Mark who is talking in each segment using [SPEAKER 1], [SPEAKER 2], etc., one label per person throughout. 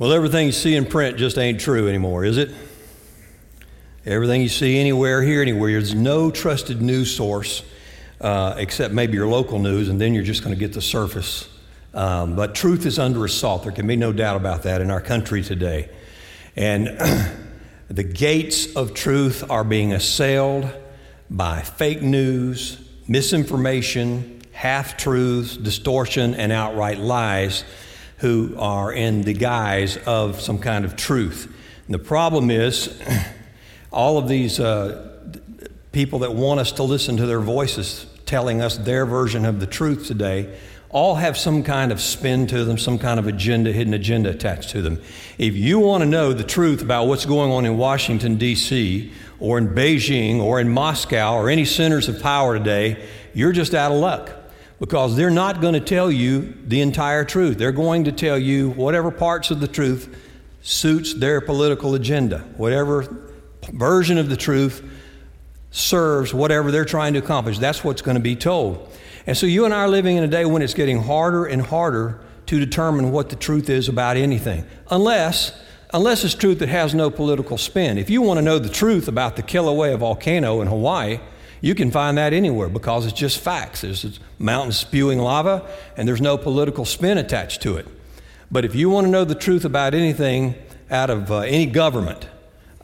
[SPEAKER 1] Well, everything you see in print just ain't true anymore, is it? Everything you see anywhere, here, anywhere, there's no trusted news source uh, except maybe your local news, and then you're just going to get the surface. Um, but truth is under assault. There can be no doubt about that in our country today. And the gates of truth are being assailed by fake news, misinformation, half truths, distortion, and outright lies who are in the guise of some kind of truth. And the problem is, all of these uh, people that want us to listen to their voices telling us their version of the truth today all have some kind of spin to them, some kind of agenda, hidden agenda attached to them. If you want to know the truth about what's going on in Washington, D.C., or in Beijing, or in Moscow, or any centers of power today, you're just out of luck because they're not going to tell you the entire truth. They're going to tell you whatever parts of the truth suits their political agenda, whatever version of the truth serves whatever they're trying to accomplish. That's what's going to be told. And so you and I are living in a day when it's getting harder and harder to determine what the truth is about anything, unless unless it's truth that has no political spin. If you want to know the truth about the Kilauea volcano in Hawaii, you can find that anywhere because it's just facts. There's mountains spewing lava, and there's no political spin attached to it. But if you want to know the truth about anything out of uh, any government,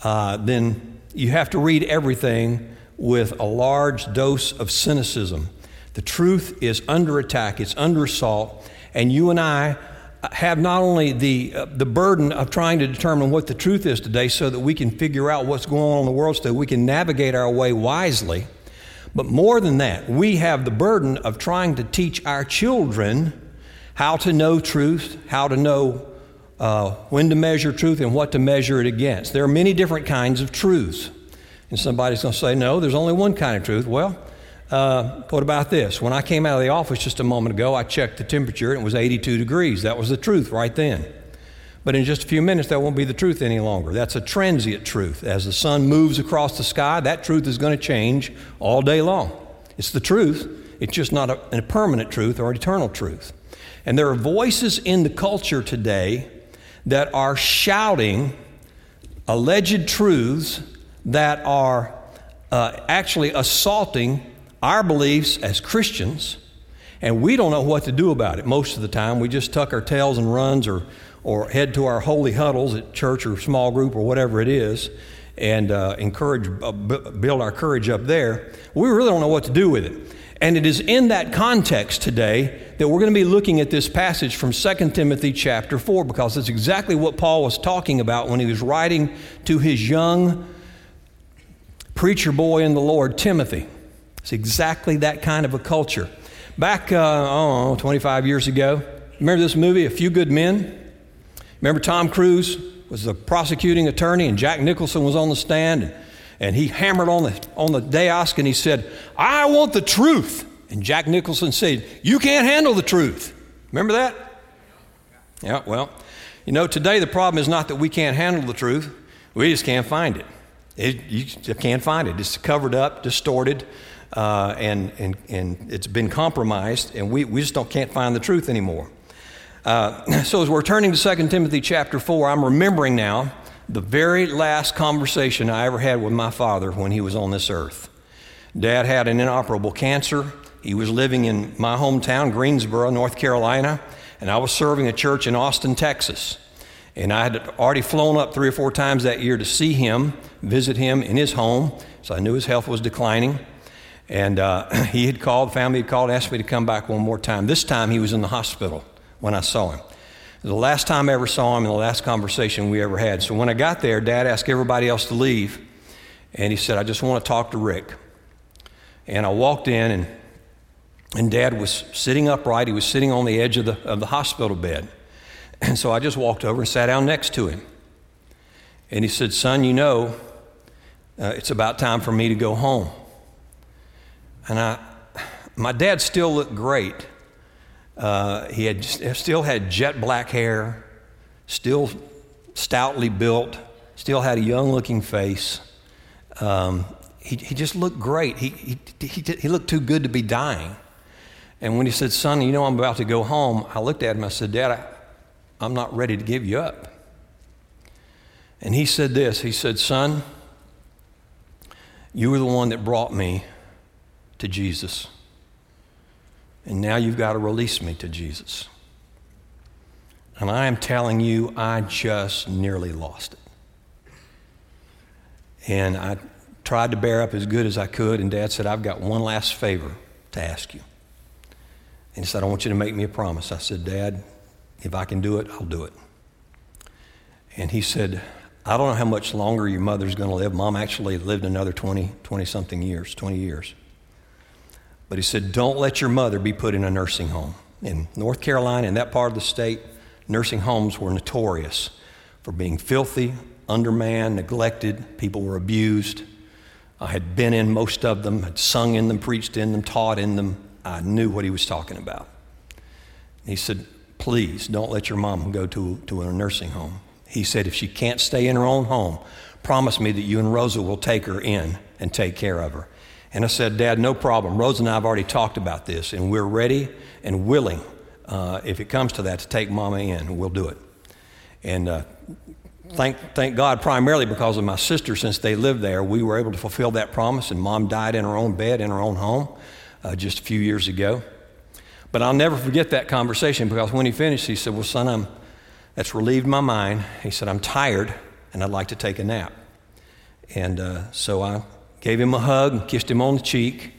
[SPEAKER 1] uh, then you have to read everything with a large dose of cynicism. The truth is under attack, it's under assault, and you and I have not only the, uh, the burden of trying to determine what the truth is today so that we can figure out what's going on in the world so that we can navigate our way wisely but more than that, we have the burden of trying to teach our children how to know truth, how to know uh, when to measure truth and what to measure it against. There are many different kinds of truths. And somebody's going to say, no, there's only one kind of truth. Well, uh, what about this? When I came out of the office just a moment ago, I checked the temperature and it was 82 degrees. That was the truth right then. But in just a few minutes, that won't be the truth any longer. That's a transient truth. As the sun moves across the sky, that truth is going to change all day long. It's the truth, it's just not a, a permanent truth or an eternal truth. And there are voices in the culture today that are shouting alleged truths that are uh, actually assaulting our beliefs as Christians, and we don't know what to do about it most of the time. We just tuck our tails and runs or or head to our holy huddles at church or small group or whatever it is and uh, encourage, uh, build our courage up there. We really don't know what to do with it. And it is in that context today that we're going to be looking at this passage from 2 Timothy chapter 4 because it's exactly what Paul was talking about when he was writing to his young preacher boy in the Lord, Timothy. It's exactly that kind of a culture. Back, uh, oh, 25 years ago, remember this movie, A Few Good Men? Remember, Tom Cruise was the prosecuting attorney, and Jack Nicholson was on the stand, and, and he hammered on the, on the dais and he said, I want the truth. And Jack Nicholson said, You can't handle the truth. Remember that? Yeah, well, you know, today the problem is not that we can't handle the truth, we just can't find it. it you can't find it. It's covered up, distorted, uh, and, and, and it's been compromised, and we, we just don't, can't find the truth anymore. Uh, so as we're turning to 2 Timothy chapter 4, I'm remembering now the very last conversation I ever had with my father when he was on this earth. Dad had an inoperable cancer. He was living in my hometown, Greensboro, North Carolina, and I was serving a church in Austin, Texas. And I had already flown up three or four times that year to see him, visit him in his home, so I knew his health was declining. And uh, he had called, family had called, asked me to come back one more time. This time he was in the hospital when I saw him. The last time I ever saw him and the last conversation we ever had. So when I got there, Dad asked everybody else to leave, and he said, I just want to talk to Rick. And I walked in, and, and Dad was sitting upright. He was sitting on the edge of the, of the hospital bed. And so I just walked over and sat down next to him. And he said, Son, you know, uh, it's about time for me to go home. And I, my dad still looked great. Uh, he had still had jet black hair, still stoutly built, still had a young looking face. Um, he, he just looked great. He, he, he, he looked too good to be dying. And when he said, Son, you know, I'm about to go home, I looked at him. I said, Dad, I, I'm not ready to give you up. And he said this He said, Son, you were the one that brought me to Jesus. And now you've got to release me to Jesus. And I am telling you, I just nearly lost it. And I tried to bear up as good as I could, and Dad said, I've got one last favor to ask you. And he said, I want you to make me a promise. I said, Dad, if I can do it, I'll do it. And he said, I don't know how much longer your mother's going to live. Mom actually lived another 20, 20 something years, 20 years. But he said, Don't let your mother be put in a nursing home. In North Carolina, in that part of the state, nursing homes were notorious for being filthy, undermanned, neglected. People were abused. I had been in most of them, had sung in them, preached in them, taught in them. I knew what he was talking about. He said, Please don't let your mom go to, to a nursing home. He said, If she can't stay in her own home, promise me that you and Rosa will take her in and take care of her. And I said, Dad, no problem. Rose and I have already talked about this, and we're ready and willing, uh, if it comes to that, to take Mama in. We'll do it. And uh, thank, thank God, primarily because of my sister, since they lived there, we were able to fulfill that promise, and Mom died in her own bed in her own home uh, just a few years ago. But I'll never forget that conversation because when he finished, he said, Well, son, I'm, that's relieved my mind. He said, I'm tired and I'd like to take a nap. And uh, so I gave him a hug and kissed him on the cheek.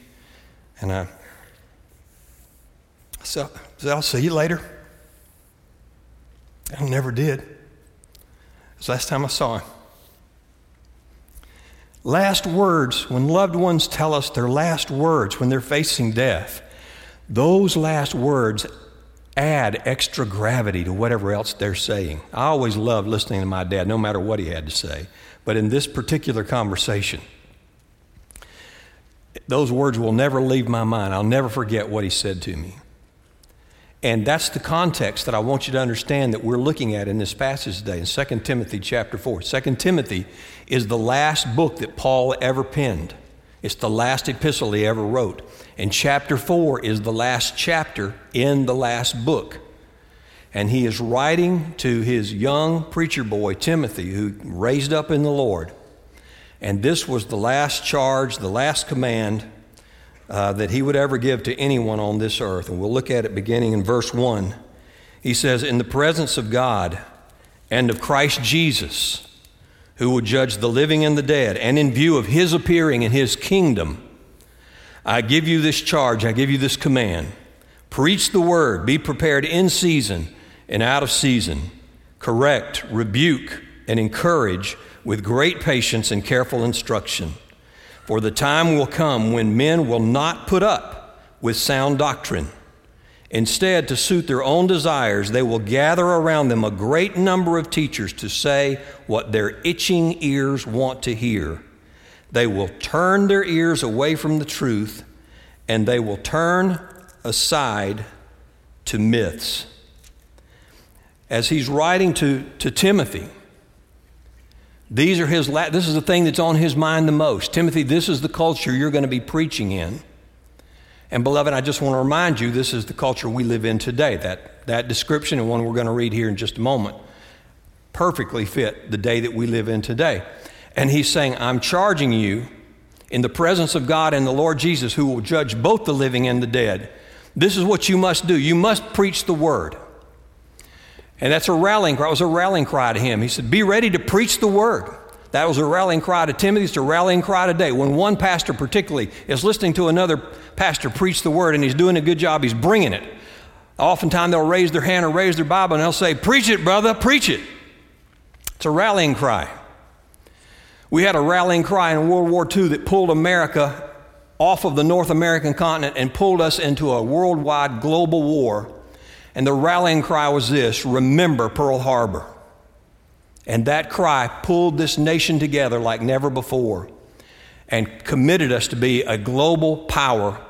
[SPEAKER 1] And I said, I'll see you later. I never did. It was the last time I saw him. Last words, when loved ones tell us their last words when they're facing death, those last words add extra gravity to whatever else they're saying. I always loved listening to my dad, no matter what he had to say. But in this particular conversation, those words will never leave my mind. I'll never forget what he said to me. And that's the context that I want you to understand that we're looking at in this passage today in 2 Timothy chapter 4. 2 Timothy is the last book that Paul ever penned. It's the last epistle he ever wrote. And chapter 4 is the last chapter in the last book. And he is writing to his young preacher boy, Timothy, who raised up in the Lord. And this was the last charge, the last command uh, that he would ever give to anyone on this earth. And we'll look at it beginning in verse 1. He says, In the presence of God and of Christ Jesus, who will judge the living and the dead, and in view of his appearing in his kingdom, I give you this charge, I give you this command. Preach the word, be prepared in season and out of season. Correct, rebuke, and encourage with great patience and careful instruction. For the time will come when men will not put up with sound doctrine. Instead, to suit their own desires, they will gather around them a great number of teachers to say what their itching ears want to hear. They will turn their ears away from the truth and they will turn aside to myths. As he's writing to, to Timothy, these are his, la- this is the thing that's on his mind the most. Timothy, this is the culture you're going to be preaching in. And beloved, I just want to remind you this is the culture we live in today. That, that description and one we're going to read here in just a moment perfectly fit the day that we live in today. And he's saying, I'm charging you in the presence of God and the Lord Jesus, who will judge both the living and the dead. This is what you must do. You must preach the word. And that's a rallying cry. It was a rallying cry to him. He said, Be ready to preach the word. That was a rallying cry to Timothy. It's a rallying cry today. When one pastor, particularly, is listening to another pastor preach the word and he's doing a good job, he's bringing it. Oftentimes they'll raise their hand or raise their Bible and they'll say, Preach it, brother, preach it. It's a rallying cry. We had a rallying cry in World War II that pulled America off of the North American continent and pulled us into a worldwide global war and the rallying cry was this remember Pearl Harbor. And that cry pulled this nation together like never before and committed us to be a global power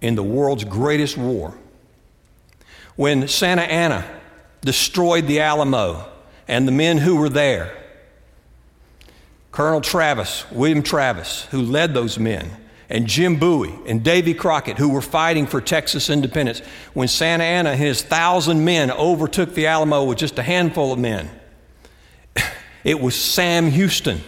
[SPEAKER 1] in the world's greatest war. When Santa Anna destroyed the Alamo and the men who were there, Colonel Travis, William Travis, who led those men, and Jim Bowie and Davy Crockett, who were fighting for Texas independence, when Santa Anna and his thousand men overtook the Alamo with just a handful of men, It was Sam Houston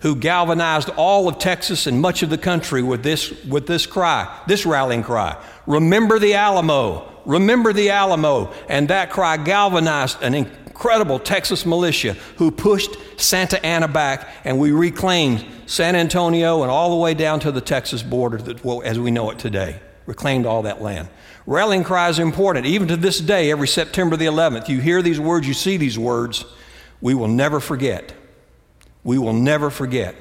[SPEAKER 1] who galvanized all of Texas and much of the country with this, with this cry, this rallying cry. Remember the Alamo, remember the Alamo. And that cry galvanized an incredible Texas militia who pushed Santa Anna back, and we reclaimed San Antonio and all the way down to the Texas border that, as we know it today. Reclaimed all that land. Rallying cries are important. Even to this day, every September the 11th, you hear these words, you see these words. We will never forget. We will never forget.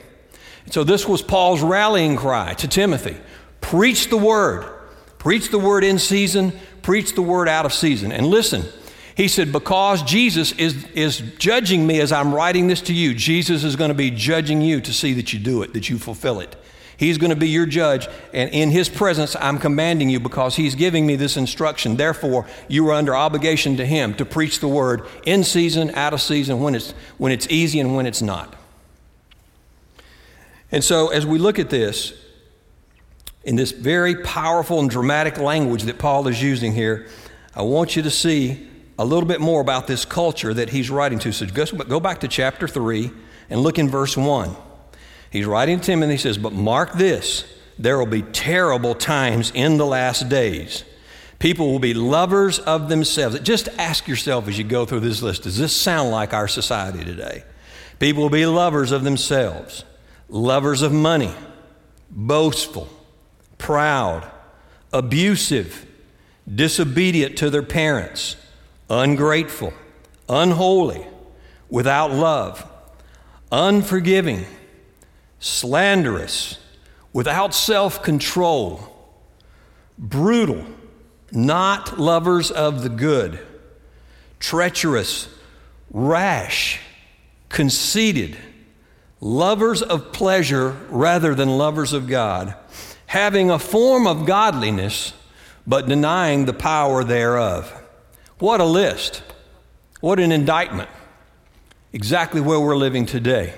[SPEAKER 1] So, this was Paul's rallying cry to Timothy preach the word. Preach the word in season, preach the word out of season. And listen, he said, because Jesus is, is judging me as I'm writing this to you, Jesus is going to be judging you to see that you do it, that you fulfill it. He's going to be your judge, and in His presence, I'm commanding you because He's giving me this instruction. Therefore, you are under obligation to Him to preach the word in season, out of season, when it's, when it's easy and when it's not. And so, as we look at this, in this very powerful and dramatic language that Paul is using here, I want you to see a little bit more about this culture that he's writing to. So go back to chapter 3 and look in verse 1. He's writing to and he says, But mark this, there will be terrible times in the last days. People will be lovers of themselves. Just ask yourself as you go through this list does this sound like our society today? People will be lovers of themselves lovers of money, boastful, proud, abusive, disobedient to their parents, ungrateful, unholy, without love, unforgiving, slanderous, without self control, brutal, not lovers of the good, treacherous, rash, conceited lovers of pleasure rather than lovers of God, having a form of godliness, but denying the power thereof. What a list! What an indictment. Exactly where we're living today.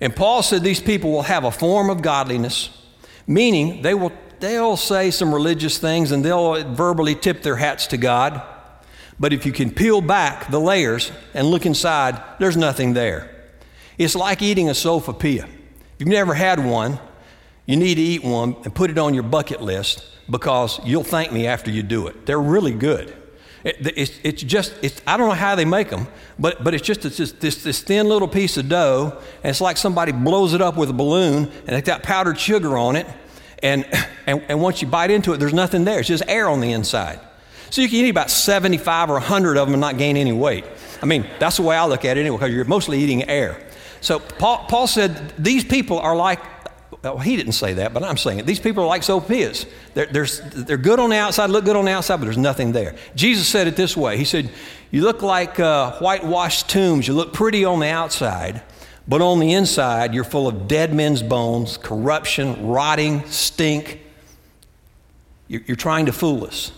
[SPEAKER 1] And Paul said these people will have a form of godliness, meaning they will they'll say some religious things and they'll verbally tip their hats to God. But if you can peel back the layers and look inside, there's nothing there. It's like eating a sopapilla. If you've never had one, you need to eat one and put it on your bucket list because you'll thank me after you do it. They're really good. It, it's, it's, just, it's, I don't know how they make them, but, but it's just, it's just this, this thin little piece of dough, and it's like somebody blows it up with a balloon, and it's got powdered sugar on it, and, and, and once you bite into it, there's nothing there. It's just air on the inside. So you can eat about 75 or 100 of them and not gain any weight. I mean, that's the way I look at it anyway, because you're mostly eating air. So Paul, Paul said, These people are like, well, he didn't say that, but I'm saying it. These people are like sopapillas. They're, they're, they're good on the outside, look good on the outside, but there's nothing there. Jesus said it this way He said, You look like uh, whitewashed tombs. You look pretty on the outside, but on the inside, you're full of dead men's bones, corruption, rotting, stink. You're, you're trying to fool us.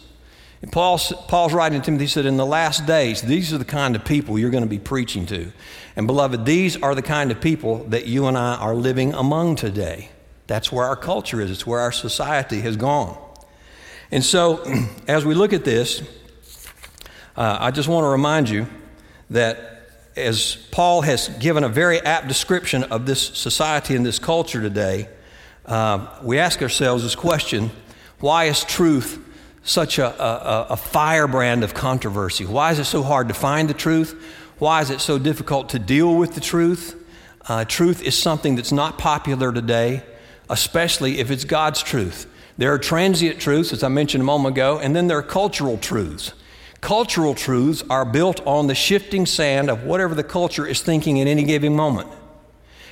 [SPEAKER 1] And Paul's, Paul's writing to Timothy, he said, In the last days, these are the kind of people you're going to be preaching to. And beloved, these are the kind of people that you and I are living among today. That's where our culture is, it's where our society has gone. And so, as we look at this, uh, I just want to remind you that as Paul has given a very apt description of this society and this culture today, uh, we ask ourselves this question why is truth such a, a, a firebrand of controversy? Why is it so hard to find the truth? Why is it so difficult to deal with the truth? Uh, truth is something that's not popular today, especially if it's God's truth. There are transient truths, as I mentioned a moment ago, and then there are cultural truths. Cultural truths are built on the shifting sand of whatever the culture is thinking in any given moment.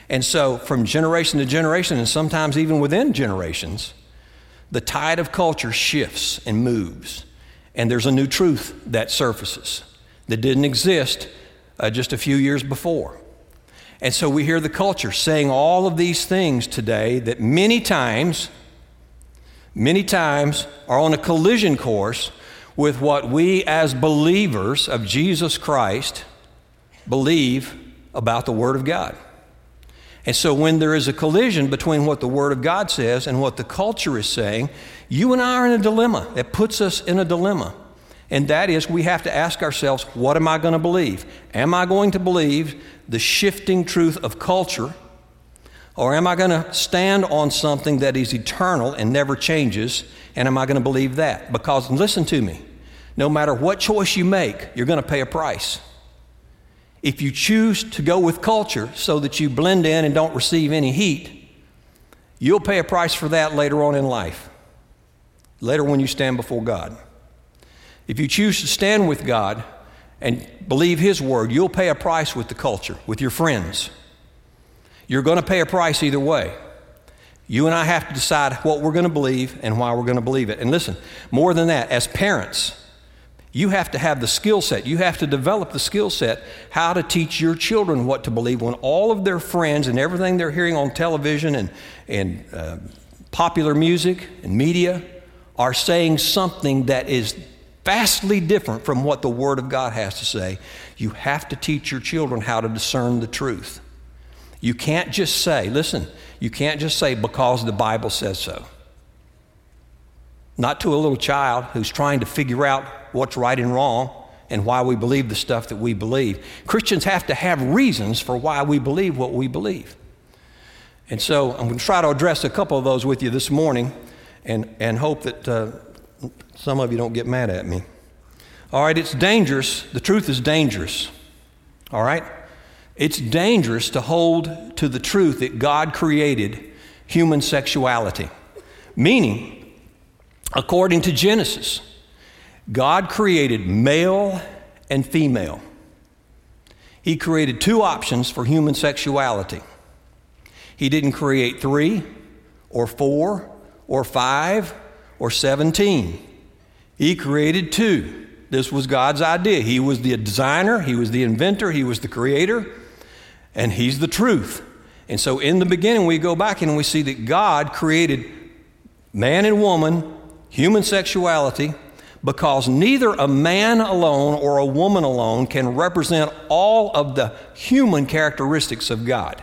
[SPEAKER 1] And so, from generation to generation, and sometimes even within generations, the tide of culture shifts and moves, and there's a new truth that surfaces that didn't exist uh, just a few years before. And so we hear the culture saying all of these things today that many times, many times are on a collision course with what we as believers of Jesus Christ believe about the Word of God. And so, when there is a collision between what the Word of God says and what the culture is saying, you and I are in a dilemma. It puts us in a dilemma. And that is, we have to ask ourselves, what am I going to believe? Am I going to believe the shifting truth of culture? Or am I going to stand on something that is eternal and never changes? And am I going to believe that? Because listen to me, no matter what choice you make, you're going to pay a price. If you choose to go with culture so that you blend in and don't receive any heat, you'll pay a price for that later on in life, later when you stand before God. If you choose to stand with God and believe His word, you'll pay a price with the culture, with your friends. You're going to pay a price either way. You and I have to decide what we're going to believe and why we're going to believe it. And listen, more than that, as parents, you have to have the skill set. You have to develop the skill set how to teach your children what to believe when all of their friends and everything they're hearing on television and, and uh, popular music and media are saying something that is vastly different from what the Word of God has to say. You have to teach your children how to discern the truth. You can't just say, listen, you can't just say because the Bible says so. Not to a little child who's trying to figure out what's right and wrong and why we believe the stuff that we believe. Christians have to have reasons for why we believe what we believe. And so I'm going to try to address a couple of those with you this morning and, and hope that uh, some of you don't get mad at me. All right, it's dangerous. The truth is dangerous. All right? It's dangerous to hold to the truth that God created human sexuality. Meaning, according to Genesis, God created male and female. He created two options for human sexuality. He didn't create three or four or five or 17. He created two. This was God's idea. He was the designer, He was the inventor, He was the creator, and He's the truth. And so in the beginning, we go back and we see that God created man and woman, human sexuality, because neither a man alone or a woman alone can represent all of the human characteristics of God.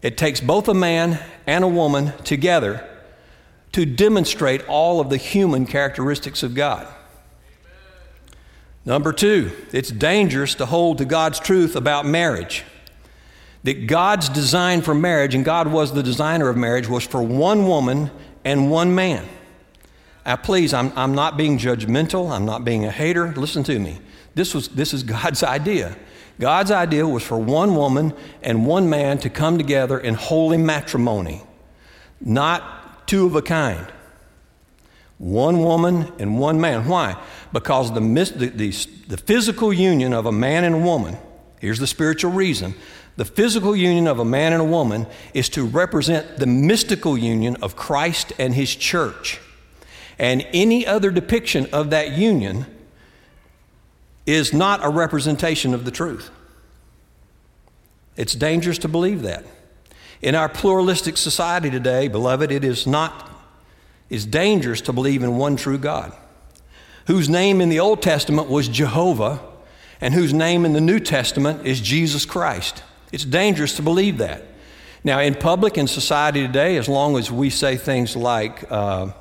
[SPEAKER 1] It takes both a man and a woman together to demonstrate all of the human characteristics of God. Number two, it's dangerous to hold to God's truth about marriage. That God's design for marriage, and God was the designer of marriage, was for one woman and one man. Now, please, I'm, I'm not being judgmental, I'm not being a hater. Listen to me. This, was, this is God's idea. God's idea was for one woman and one man to come together in holy matrimony, not two of a kind. One woman and one man. Why? Because the, the, the, the, physical union of a man and a woman, here's the spiritual reason the physical union of a man and a woman is to represent the mystical union of Christ and his church. And any other depiction of that union is not a representation of the truth. It's dangerous to believe that. In our pluralistic society today, beloved, it is not, is dangerous to believe in one true God, whose name in the Old Testament was Jehovah, and whose name in the New Testament is Jesus Christ. It's dangerous to believe that. Now, in public and society today, as long as we say things like, uh,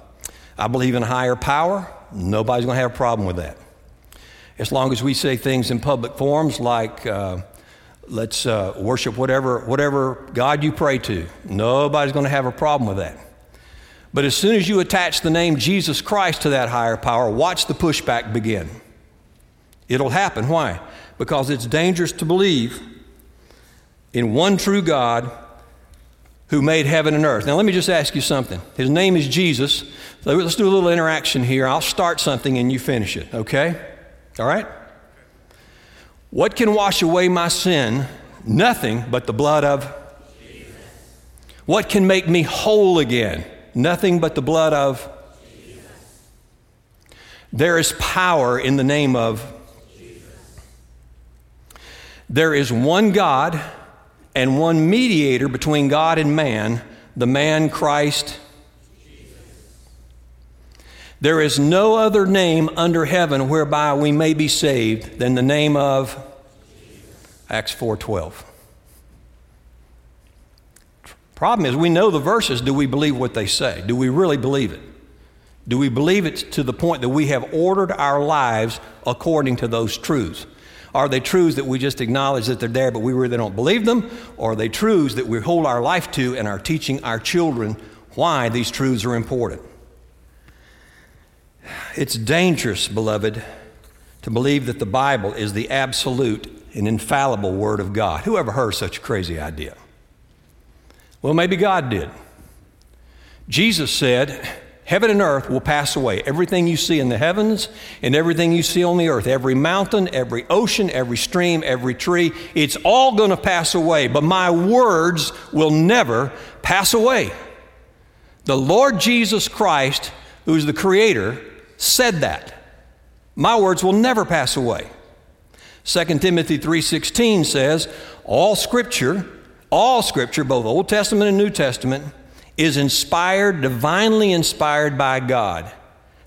[SPEAKER 1] I believe in a higher power, nobody's going to have a problem with that. As long as we say things in public forums like, uh, let's uh, worship whatever, whatever God you pray to. Nobody's going to have a problem with that. But as soon as you attach the name Jesus Christ to that higher power, watch the pushback begin. It'll happen. Why? Because it's dangerous to believe in one true God who made heaven and earth. Now, let me just ask you something. His name is Jesus. Let's do a little interaction here. I'll start something and you finish it, okay? All right? What can wash away my sin? Nothing but the blood of Jesus. What can make me whole again? Nothing but the blood of Jesus. There is power in the name of Jesus. There is one God and one mediator between God and man, the man Christ there is no other name under heaven whereby we may be saved than the name of Acts 4:12. Problem is we know the verses, do we believe what they say? Do we really believe it? Do we believe it to the point that we have ordered our lives according to those truths? Are they truths that we just acknowledge that they're there, but we really don't believe them? Or are they truths that we hold our life to and are teaching our children why these truths are important? It's dangerous, beloved, to believe that the Bible is the absolute and infallible Word of God. Who ever heard such a crazy idea? Well, maybe God did. Jesus said, Heaven and earth will pass away. Everything you see in the heavens and everything you see on the earth, every mountain, every ocean, every stream, every tree, it's all going to pass away. But my words will never pass away. The Lord Jesus Christ, who is the Creator, said that. My words will never pass away. 2 Timothy 3:16 says, "All scripture, all scripture, both Old Testament and New Testament, is inspired, divinely inspired by God.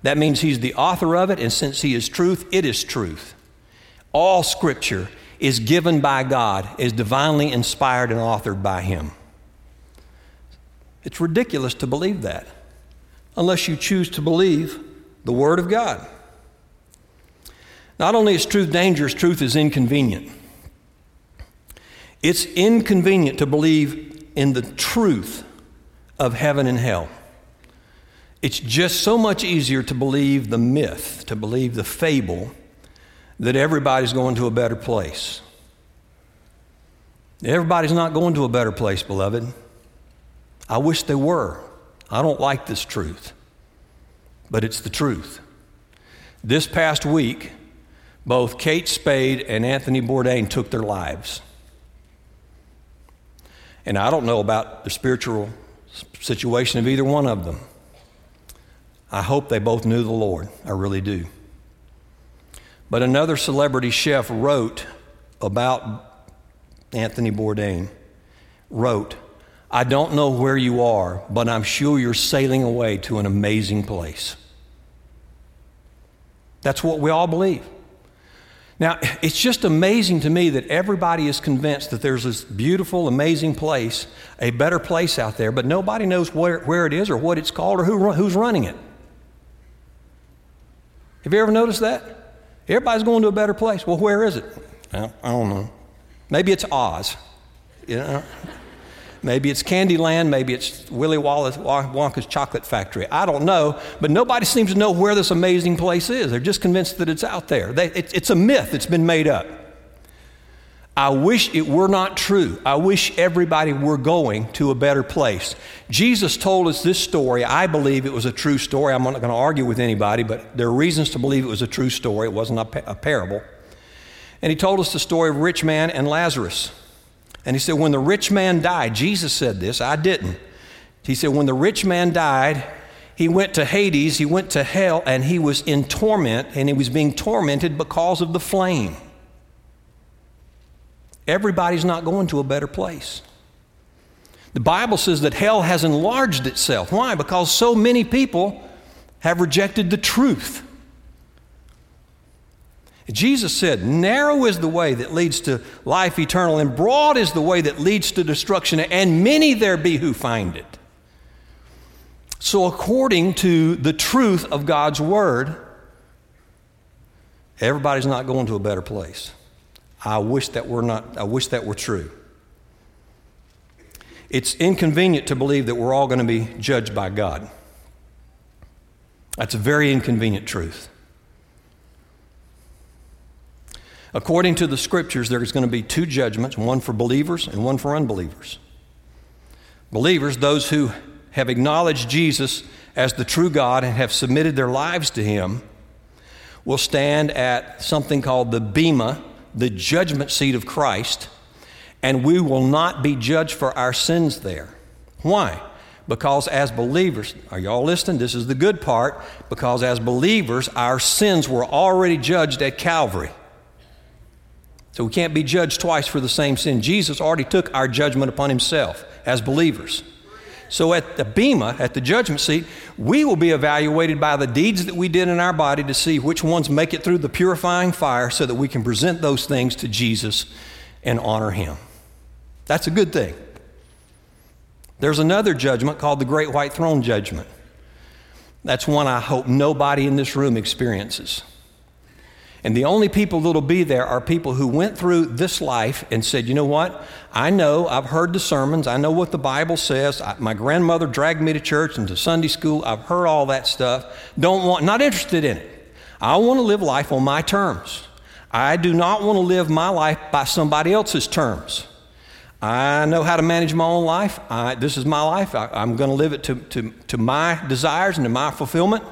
[SPEAKER 1] That means He's the author of it, and since He is truth, it is truth. All Scripture is given by God, is divinely inspired and authored by Him. It's ridiculous to believe that unless you choose to believe the Word of God. Not only is truth dangerous, truth is inconvenient. It's inconvenient to believe in the truth of heaven and hell. It's just so much easier to believe the myth, to believe the fable that everybody's going to a better place. Everybody's not going to a better place, beloved. I wish they were. I don't like this truth, but it's the truth. This past week, both Kate Spade and Anthony Bourdain took their lives. And I don't know about the spiritual situation of either one of them. I hope they both knew the Lord. I really do. But another celebrity chef wrote about Anthony Bourdain, wrote, I don't know where you are, but I'm sure you're sailing away to an amazing place. That's what we all believe. Now, it's just amazing to me that everybody is convinced that there's this beautiful, amazing place, a better place out there, but nobody knows where, where it is or what it's called or who, who's running it. Have you ever noticed that? Everybody's going to a better place. Well, where is it? I don't know. Maybe it's Oz. You know? Maybe it's Candyland. Maybe it's Willy Wonka's chocolate factory. I don't know. But nobody seems to know where this amazing place is. They're just convinced that it's out there. They, it, it's a myth that's been made up. I wish it were not true. I wish everybody were going to a better place. Jesus told us this story. I believe it was a true story. I'm not going to argue with anybody, but there are reasons to believe it was a true story. It wasn't a, a parable. And he told us the story of rich man and Lazarus. And he said, When the rich man died, Jesus said this, I didn't. He said, When the rich man died, he went to Hades, he went to hell, and he was in torment, and he was being tormented because of the flame. Everybody's not going to a better place. The Bible says that hell has enlarged itself. Why? Because so many people have rejected the truth. Jesus said, Narrow is the way that leads to life eternal, and broad is the way that leads to destruction, and many there be who find it. So, according to the truth of God's Word, everybody's not going to a better place. I wish that were not, I wish that were true. It's inconvenient to believe that we're all going to be judged by God. That's a very inconvenient truth. According to the scriptures, there's going to be two judgments one for believers and one for unbelievers. Believers, those who have acknowledged Jesus as the true God and have submitted their lives to Him, will stand at something called the Bema, the judgment seat of Christ, and we will not be judged for our sins there. Why? Because as believers, are y'all listening? This is the good part. Because as believers, our sins were already judged at Calvary. So we can't be judged twice for the same sin. Jesus already took our judgment upon himself as believers. So at the Bema, at the judgment seat, we will be evaluated by the deeds that we did in our body to see which ones make it through the purifying fire so that we can present those things to Jesus and honor him. That's a good thing. There's another judgment called the Great White Throne Judgment. That's one I hope nobody in this room experiences. And the only people that'll be there are people who went through this life and said, you know what? I know, I've heard the sermons, I know what the Bible says. I, my grandmother dragged me to church and to Sunday school. I've heard all that stuff. Don't want, not interested in it. I want to live life on my terms. I do not want to live my life by somebody else's terms. I know how to manage my own life. I, this is my life. I, I'm going to live it to, to, to my desires and to my fulfillment.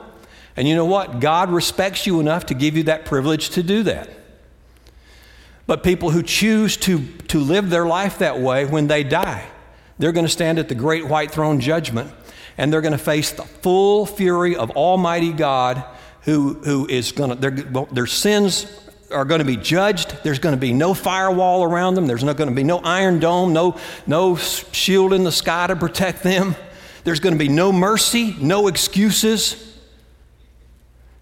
[SPEAKER 1] And you know what? God respects you enough to give you that privilege to do that. But people who choose to, to live their life that way when they die, they're going to stand at the great white throne judgment and they're going to face the full fury of Almighty God who, who is going to, their, sins are going to be judged. There's going to be no firewall around them. There's not going to be no iron dome, no, no shield in the sky to protect them. There's going to be no mercy, no excuses.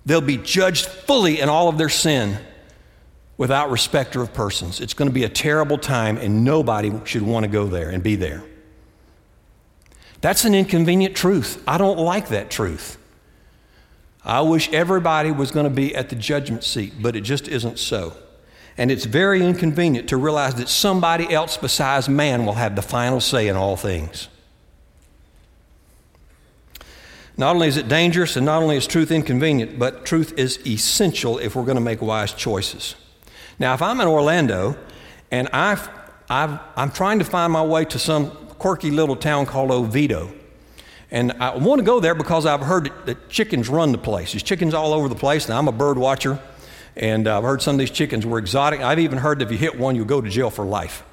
[SPEAKER 1] They'll be judged fully in all of their sin without respecter of persons. It's going to be a terrible time, and nobody should want to go there and be there. That's an inconvenient truth. I don't like that truth. I wish everybody was going to be at the judgment seat, but it just isn't so. And it's very inconvenient to realize that somebody else besides man will have the final say in all things. Not only is it dangerous and not only is truth inconvenient, but truth is essential if we're going to make wise choices. Now, if I'm in Orlando and I've, I'm trying to find my way to some quirky little town called Oviedo, and I want to go there because I've heard that chickens run the place. There's chickens all over the place. Now, I'm a bird watcher, and I've heard some of these chickens were exotic. I've even heard that if you hit one, you'll go to jail for life.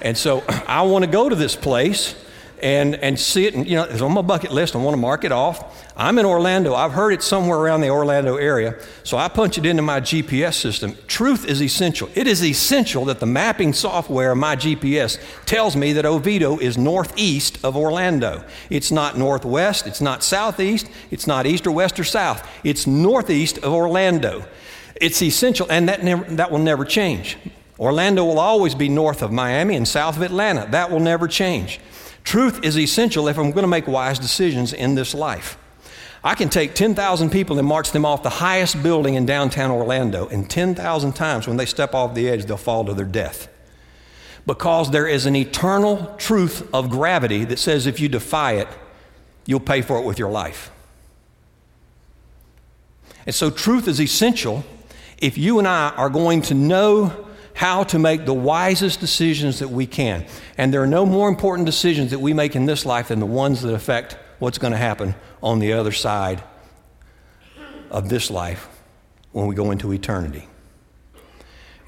[SPEAKER 1] And so I want to go to this place and, and see it. And, you know, it's on my bucket list. I want to mark it off. I'm in Orlando. I've heard it somewhere around the Orlando area. So I punch it into my GPS system. Truth is essential. It is essential that the mapping software of my GPS tells me that Oviedo is northeast of Orlando. It's not northwest. It's not southeast. It's not east or west or south. It's northeast of Orlando. It's essential, and that, never, that will never change. Orlando will always be north of Miami and south of Atlanta. That will never change. Truth is essential if I'm going to make wise decisions in this life. I can take 10,000 people and march them off the highest building in downtown Orlando, and 10,000 times when they step off the edge, they'll fall to their death. Because there is an eternal truth of gravity that says if you defy it, you'll pay for it with your life. And so, truth is essential if you and I are going to know how to make the wisest decisions that we can. And there are no more important decisions that we make in this life than the ones that affect what's going to happen on the other side of this life when we go into eternity.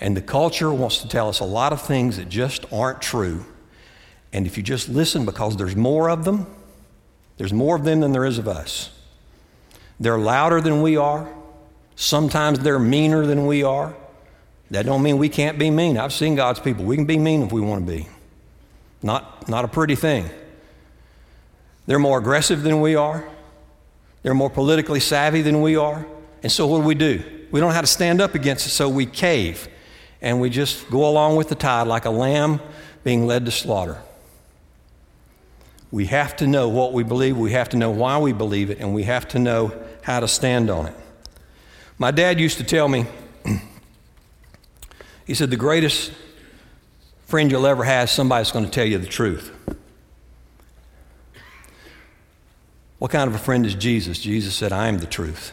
[SPEAKER 1] And the culture wants to tell us a lot of things that just aren't true. And if you just listen, because there's more of them, there's more of them than there is of us. They're louder than we are. Sometimes they're meaner than we are. That don't mean we can't be mean. I've seen God's people. We can be mean if we want to be. Not, not a pretty thing. They're more aggressive than we are. They're more politically savvy than we are. And so what do we do? We don't know how to stand up against it, so we cave. And we just go along with the tide like a lamb being led to slaughter. We have to know what we believe, we have to know why we believe it, and we have to know how to stand on it. My dad used to tell me, he said, The greatest friend you'll ever have is somebody that's going to tell you the truth. What kind of a friend is Jesus? Jesus said, I am the truth.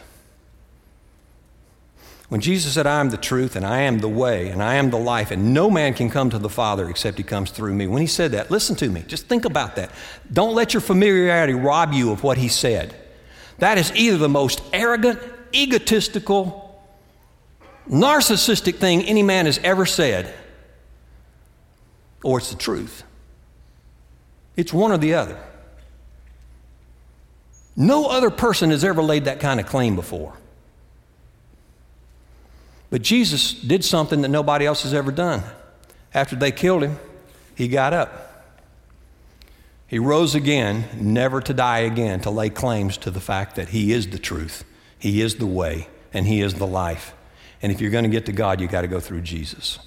[SPEAKER 1] When Jesus said, I am the truth and I am the way and I am the life, and no man can come to the Father except he comes through me. When he said that, listen to me. Just think about that. Don't let your familiarity rob you of what he said. That is either the most arrogant, egotistical, narcissistic thing any man has ever said, or it's the truth. It's one or the other. No other person has ever laid that kind of claim before. But Jesus did something that nobody else has ever done. After they killed him, he got up. He rose again, never to die again, to lay claims to the fact that he is the truth, he is the way, and he is the life. And if you're going to get to God, you've got to go through Jesus.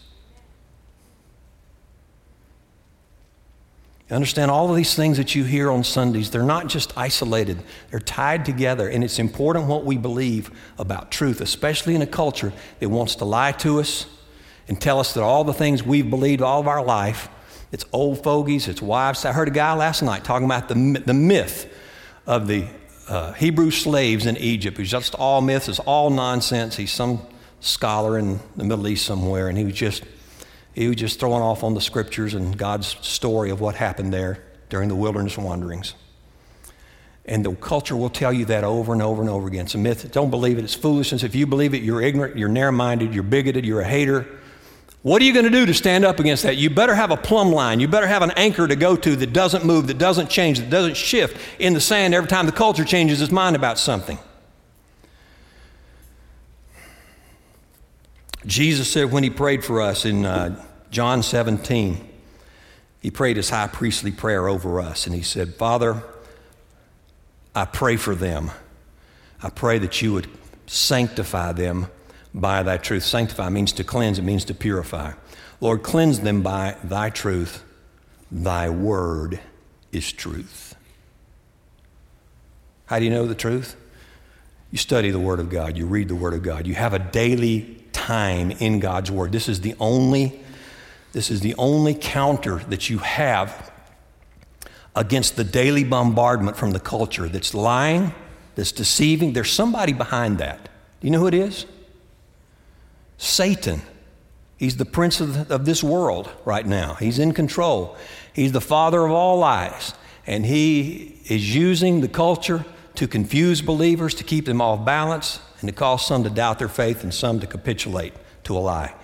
[SPEAKER 1] You understand all of these things that you hear on Sundays, they're not just isolated, they're tied together. And it's important what we believe about truth, especially in a culture that wants to lie to us and tell us that all the things we've believed all of our life, it's old fogies, it's wives. I heard a guy last night talking about the, the myth of the uh, Hebrew slaves in Egypt. It's just all myths, it's all nonsense. He's some scholar in the Middle East somewhere, and he was just he was just throwing off on the scriptures and God's story of what happened there during the wilderness wanderings. And the culture will tell you that over and over and over again. It's a myth. Don't believe it. It's foolishness. If you believe it, you're ignorant, you're narrow minded, you're bigoted, you're a hater. What are you going to do to stand up against that? You better have a plumb line. You better have an anchor to go to that doesn't move, that doesn't change, that doesn't shift in the sand every time the culture changes its mind about something. Jesus said when he prayed for us in uh, John 17, he prayed his high priestly prayer over us, and he said, Father, I pray for them. I pray that you would sanctify them by thy truth. Sanctify means to cleanse, it means to purify. Lord, cleanse them by thy truth. Thy word is truth. How do you know the truth? You study the Word of God, you read the Word of God, you have a daily time in God's Word. This is the only this is the only counter that you have against the daily bombardment from the culture that's lying, that's deceiving. There's somebody behind that. Do you know who it is? Satan. He's the prince of, of this world right now. He's in control. He's the father of all lies. And he is using the culture to confuse believers, to keep them off balance, and to cause some to doubt their faith and some to capitulate to a lie.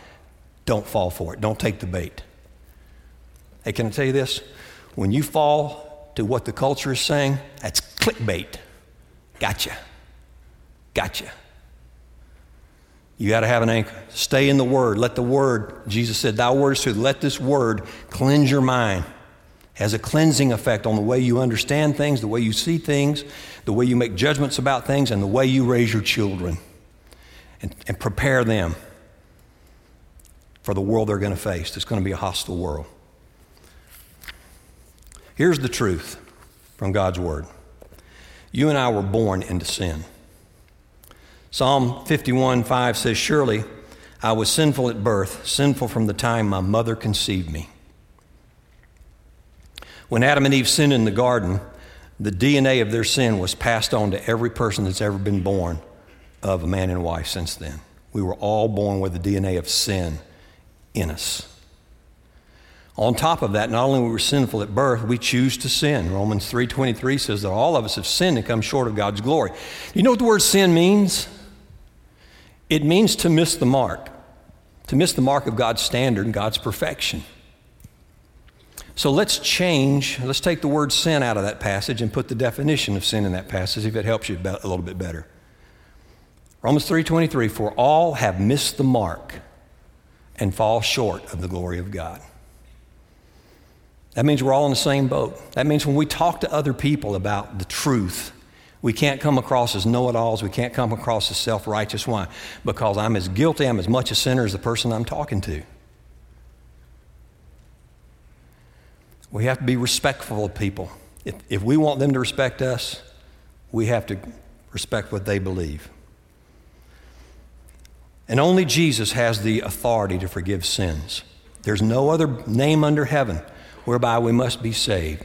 [SPEAKER 1] Don't fall for it. Don't take the bait. Hey, can I tell you this? When you fall to what the culture is saying, that's clickbait. Gotcha. Gotcha. You got to have an anchor. Stay in the Word. Let the Word, Jesus said, Thy word is truth. Let this Word cleanse your mind. Has a cleansing effect on the way you understand things, the way you see things, the way you make judgments about things, and the way you raise your children. And, and prepare them for the world they're going to face. It's going to be a hostile world. Here's the truth from God's Word you and I were born into sin. Psalm 51 5 says, Surely I was sinful at birth, sinful from the time my mother conceived me. When Adam and Eve sinned in the garden, the DNA of their sin was passed on to every person that's ever been born of a man and wife since then. We were all born with the DNA of sin in us. On top of that, not only were we sinful at birth, we choose to sin. Romans 3:23 says that all of us have sinned and come short of God's glory. You know what the word sin means? It means to miss the mark. To miss the mark of God's standard and God's perfection. So let's change, let's take the word sin out of that passage and put the definition of sin in that passage if it helps you a little bit better. Romans 3:23 for all have missed the mark and fall short of the glory of God. That means we're all in the same boat. That means when we talk to other people about the truth, we can't come across as know it alls. We can't come across as self righteous. Why? Because I'm as guilty, I'm as much a sinner as the person I'm talking to. We have to be respectful of people. If, if we want them to respect us, we have to respect what they believe. And only Jesus has the authority to forgive sins. There's no other name under heaven whereby we must be saved.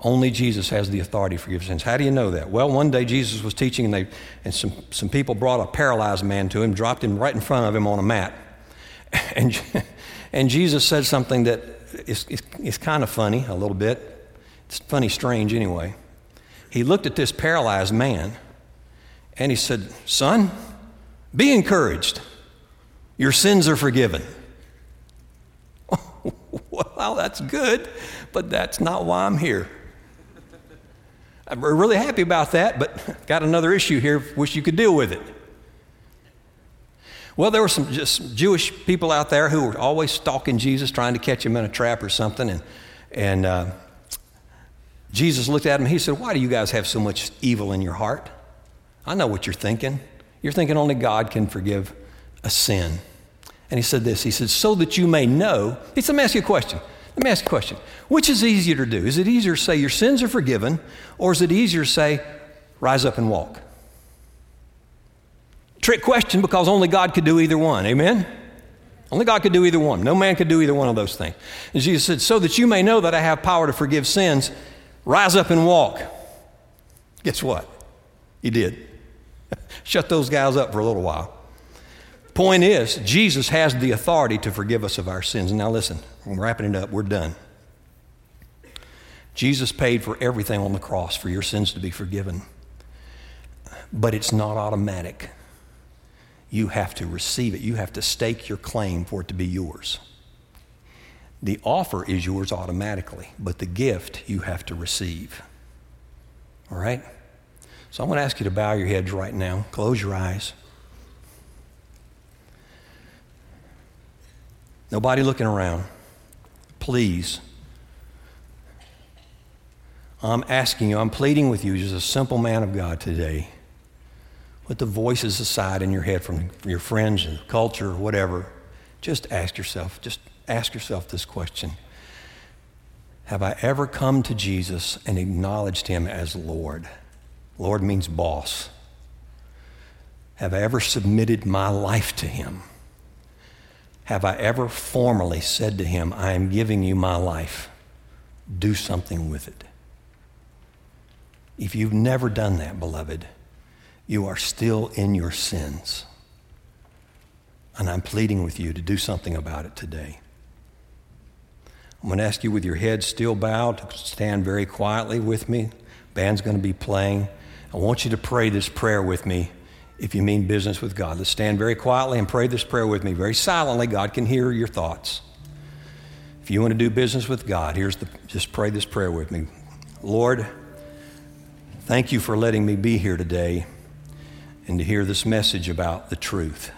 [SPEAKER 1] Only Jesus has the authority to forgive sins. How do you know that? Well, one day Jesus was teaching, and, they, and some, some people brought a paralyzed man to him, dropped him right in front of him on a mat. And, and Jesus said something that is, is, is kind of funny, a little bit. It's funny, strange anyway. He looked at this paralyzed man and he said, Son, be encouraged. Your sins are forgiven. well, that's good, but that's not why I'm here. I'm really happy about that, but got another issue here. Wish you could deal with it. Well, there were some just Jewish people out there who were always stalking Jesus, trying to catch him in a trap or something. And, and uh, Jesus looked at him. He said, Why do you guys have so much evil in your heart? I know what you're thinking. You're thinking only God can forgive a sin. And he said this He said, So that you may know, he said, Let me ask you a question. Let me ask you a question. Which is easier to do? Is it easier to say your sins are forgiven, or is it easier to say, rise up and walk? Trick question because only God could do either one. Amen? Only God could do either one. No man could do either one of those things. And Jesus said, So that you may know that I have power to forgive sins, rise up and walk. Guess what? He did. Shut those guys up for a little while. Point is, Jesus has the authority to forgive us of our sins. Now, listen, I'm wrapping it up. We're done. Jesus paid for everything on the cross for your sins to be forgiven. But it's not automatic. You have to receive it, you have to stake your claim for it to be yours. The offer is yours automatically, but the gift you have to receive. All right? So I'm going to ask you to bow your heads right now, close your eyes. Nobody looking around. Please. I'm asking you, I'm pleading with you, just a simple man of God today. Put the voices aside in your head from your friends and culture or whatever. Just ask yourself, just ask yourself this question Have I ever come to Jesus and acknowledged him as Lord? Lord means boss. Have I ever submitted my life to him? Have I ever formally said to him, I am giving you my life? Do something with it. If you've never done that, beloved, you are still in your sins. And I'm pleading with you to do something about it today. I'm going to ask you, with your head still bowed, to stand very quietly with me. Band's going to be playing. I want you to pray this prayer with me if you mean business with God. Let's stand very quietly and pray this prayer with me, very silently. God can hear your thoughts. If you want to do business with God, here's the just pray this prayer with me. Lord, thank you for letting me be here today and to hear this message about the truth.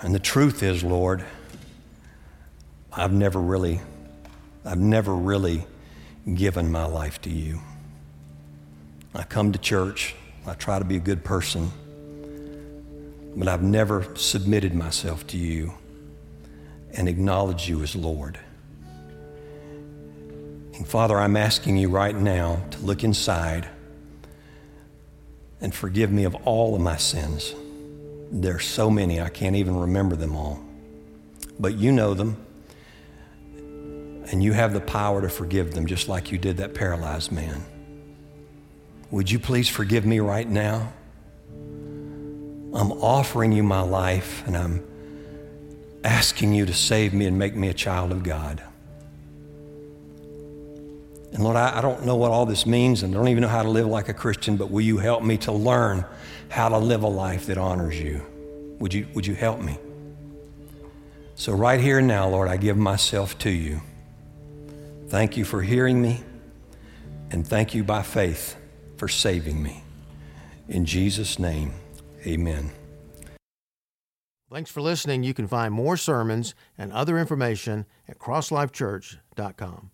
[SPEAKER 1] And the truth is, Lord, I've never really, I've never really given my life to you. I come to church, I try to be a good person, but I've never submitted myself to you and acknowledged you as Lord. And Father, I'm asking you right now to look inside and forgive me of all of my sins. There are so many, I can't even remember them all. But you know them, and you have the power to forgive them, just like you did that paralyzed man. Would you please forgive me right now? I'm offering you my life, and I'm asking you to save me and make me a child of God. And Lord, I, I, don't know what all this means and I don't even know how to live like a Christian, but will you help me to learn how to live a life that honors you? Would you, would you help me? So, right here and now, Lord, I give myself to you. Thank you for hearing me, and thank you by faith for saving me. In Jesus' name, amen.
[SPEAKER 2] Thanks for listening. You can find more sermons and other information at crosslifechurch.com.